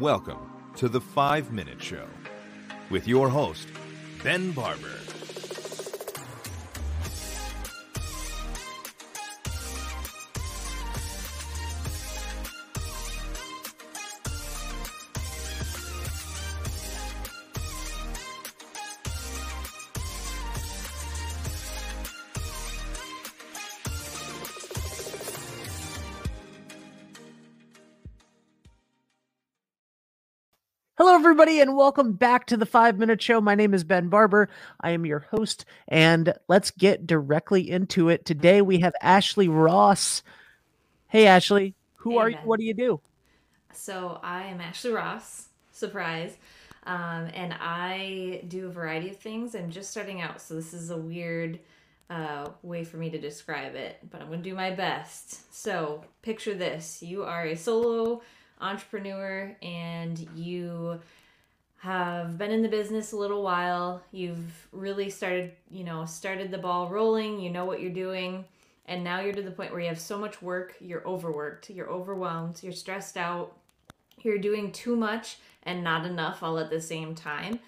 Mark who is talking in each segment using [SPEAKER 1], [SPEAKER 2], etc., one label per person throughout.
[SPEAKER 1] Welcome to the 5 Minute Show with your host, Ben Barber.
[SPEAKER 2] Hello, everybody, and welcome back to the Five Minute Show. My name is Ben Barber. I am your host, and let's get directly into it. Today we have Ashley Ross. Hey, Ashley, who
[SPEAKER 3] Hey,
[SPEAKER 2] are you? What do you do?
[SPEAKER 3] So I am Ashley Ross. Surprise. Um, and I do a variety of things. I'm just starting out, so this is a weird uh, way for me to describe it, but I'm going to do my best. So picture this you are a solo entrepreneur and you have been in the business a little while. You've really started, you know, started the ball rolling. You know what you're doing. And now you're to the point where you have so much work, you're overworked, you're overwhelmed, you're stressed out, you're doing too much and not enough all at the same time.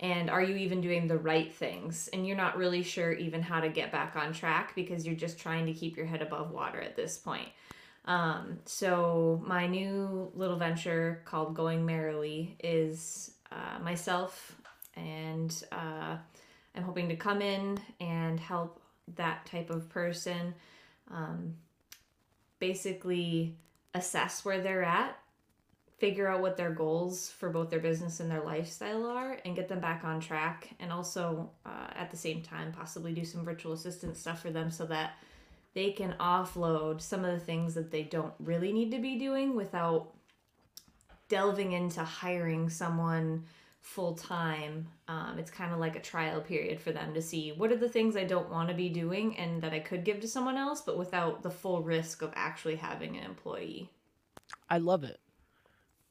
[SPEAKER 3] And are you even doing the right things? And you're not really sure even how to get back on track because you're just trying to keep your head above water at this point. Um, so my new little venture called Going Merrily is uh, myself, and uh, I'm hoping to come in and help that type of person um, basically assess where they're at, figure out what their goals for both their business and their lifestyle are, and get them back on track. And also, uh, at the same time, possibly do some virtual assistant stuff for them so that they can offload some of the things that they don't really need to be doing without delving into hiring someone full time. Um, it's kind of like a trial period for them to see what are the things I don't want to be doing and that I could give to someone else, but without the full risk of actually having an employee.
[SPEAKER 2] I love it.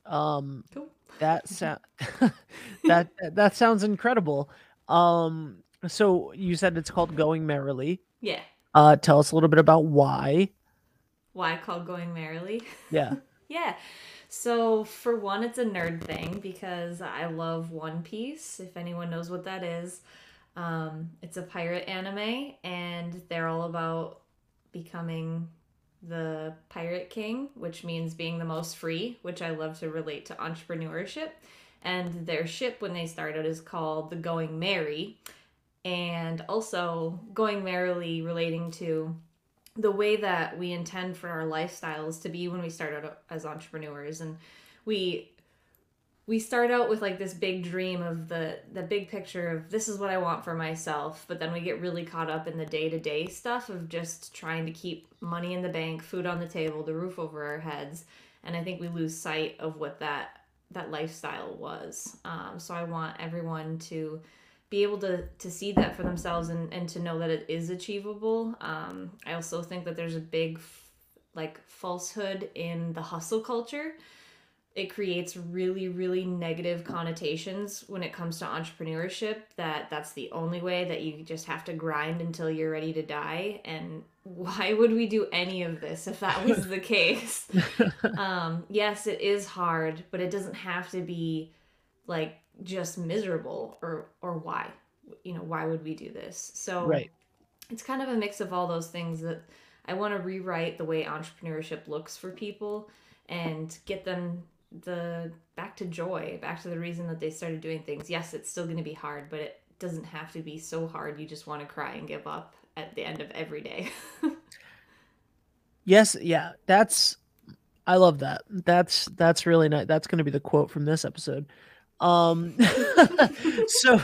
[SPEAKER 2] Um,
[SPEAKER 3] Cool.
[SPEAKER 2] that sound that that sounds incredible. Um, so you said it's called Going Merrily.
[SPEAKER 3] Yeah.
[SPEAKER 2] Uh, tell us a little bit about why.
[SPEAKER 3] Why called Going Merrily?
[SPEAKER 2] Yeah.
[SPEAKER 3] Yeah. So, for one, it's a nerd thing because I love One Piece, if anyone knows what that is. Um, it's a pirate anime, and they're all about becoming the pirate king, which means being the most free, which I love to relate to entrepreneurship. And their ship, when they started, is called the Going Merry. And also, Going Merrily relating to the way that we intend for our lifestyles to be when we start out as entrepreneurs and we we start out with like this big dream of the the big picture of this is what I want for myself but then we get really caught up in the day-to-day stuff of just trying to keep money in the bank, food on the table, the roof over our heads and I think we lose sight of what that that lifestyle was. Um, so I want everyone to be able to to see that for themselves and and to know that it is achievable. Um i also think that there's a big f- like falsehood in the hustle culture. It creates really really negative connotations when it comes to entrepreneurship that that's the only way that you just have to grind until you're ready to die. And why would we do any of this if that was the case? Um yes it is hard but it doesn't have to be like just miserable or or why you know why would we do this so
[SPEAKER 2] Right.
[SPEAKER 3] it's kind of a mix of all those things that i want to rewrite the way entrepreneurship looks for people and get them the back to joy back to the reason that they started doing things yes it's still going to be hard but it doesn't have to be so hard you just want to cry and give up at the end of every day
[SPEAKER 2] Yes, yeah, that's I love that. That's that's really nice. That's going to be the quote from this episode. Um so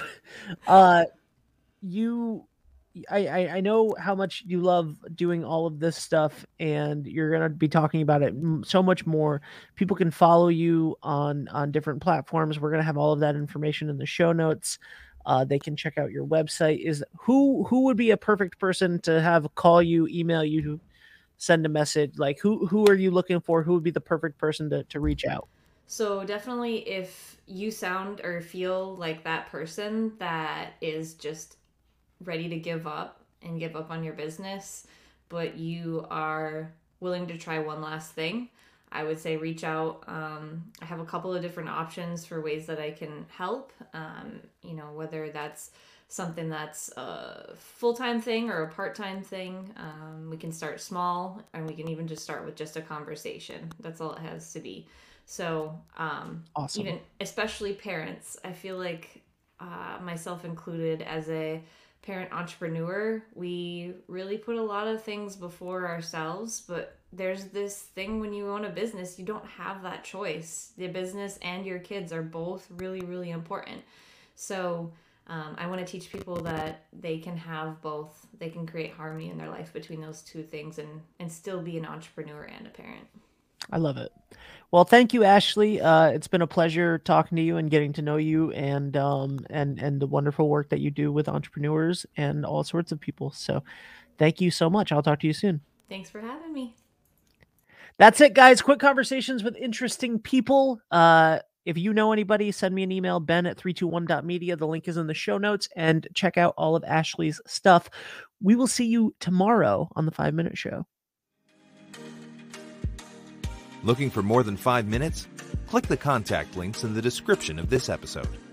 [SPEAKER 2] uh you I, I I know how much you love doing all of this stuff and you're to be talking about it m- so much more. People can follow you on on different platforms. We're to have all of that information in the show notes. Uh, they can check out your website. Is who who would be a perfect person to have call you, email you, send a message like who who are you looking for who would be the perfect person to, to reach out
[SPEAKER 3] So definitely if you sound or feel like that person that is just ready to give up and give up on your business, but you are willing to try one last thing, I would say reach out. Um, I have a couple of different options for ways that I can help. Um, you know, whether that's something that's a full time thing or a part time thing. Um, we can start small and we can even just start with just a conversation. That's all it has to be. So, um, awesome. even especially parents, I feel like uh, myself included as a parent entrepreneur, we really put a lot of things before ourselves, but there's this thing when you own a business, you don't have that choice. The business and your kids are both really, really important. So, um, I want to teach people that they can have both. They can create harmony in their life between those two things and and still be an entrepreneur and a parent.
[SPEAKER 2] I love it. Well, thank you, Ashley. Uh, it's been a pleasure talking to you and getting to know you, and um, and and the wonderful work that you do with entrepreneurs and all sorts of people. So, thank you so much. I'll talk to you soon.
[SPEAKER 3] Thanks for having me.
[SPEAKER 2] That's it, guys. Quick conversations with interesting people. Uh, if you know anybody, send me an email, ben at 321.media. The link is in the show notes and check out all of Ashley's stuff. We will see you tomorrow on the five minute show.
[SPEAKER 1] Looking for more than five minutes? Click the contact links in the description of this episode.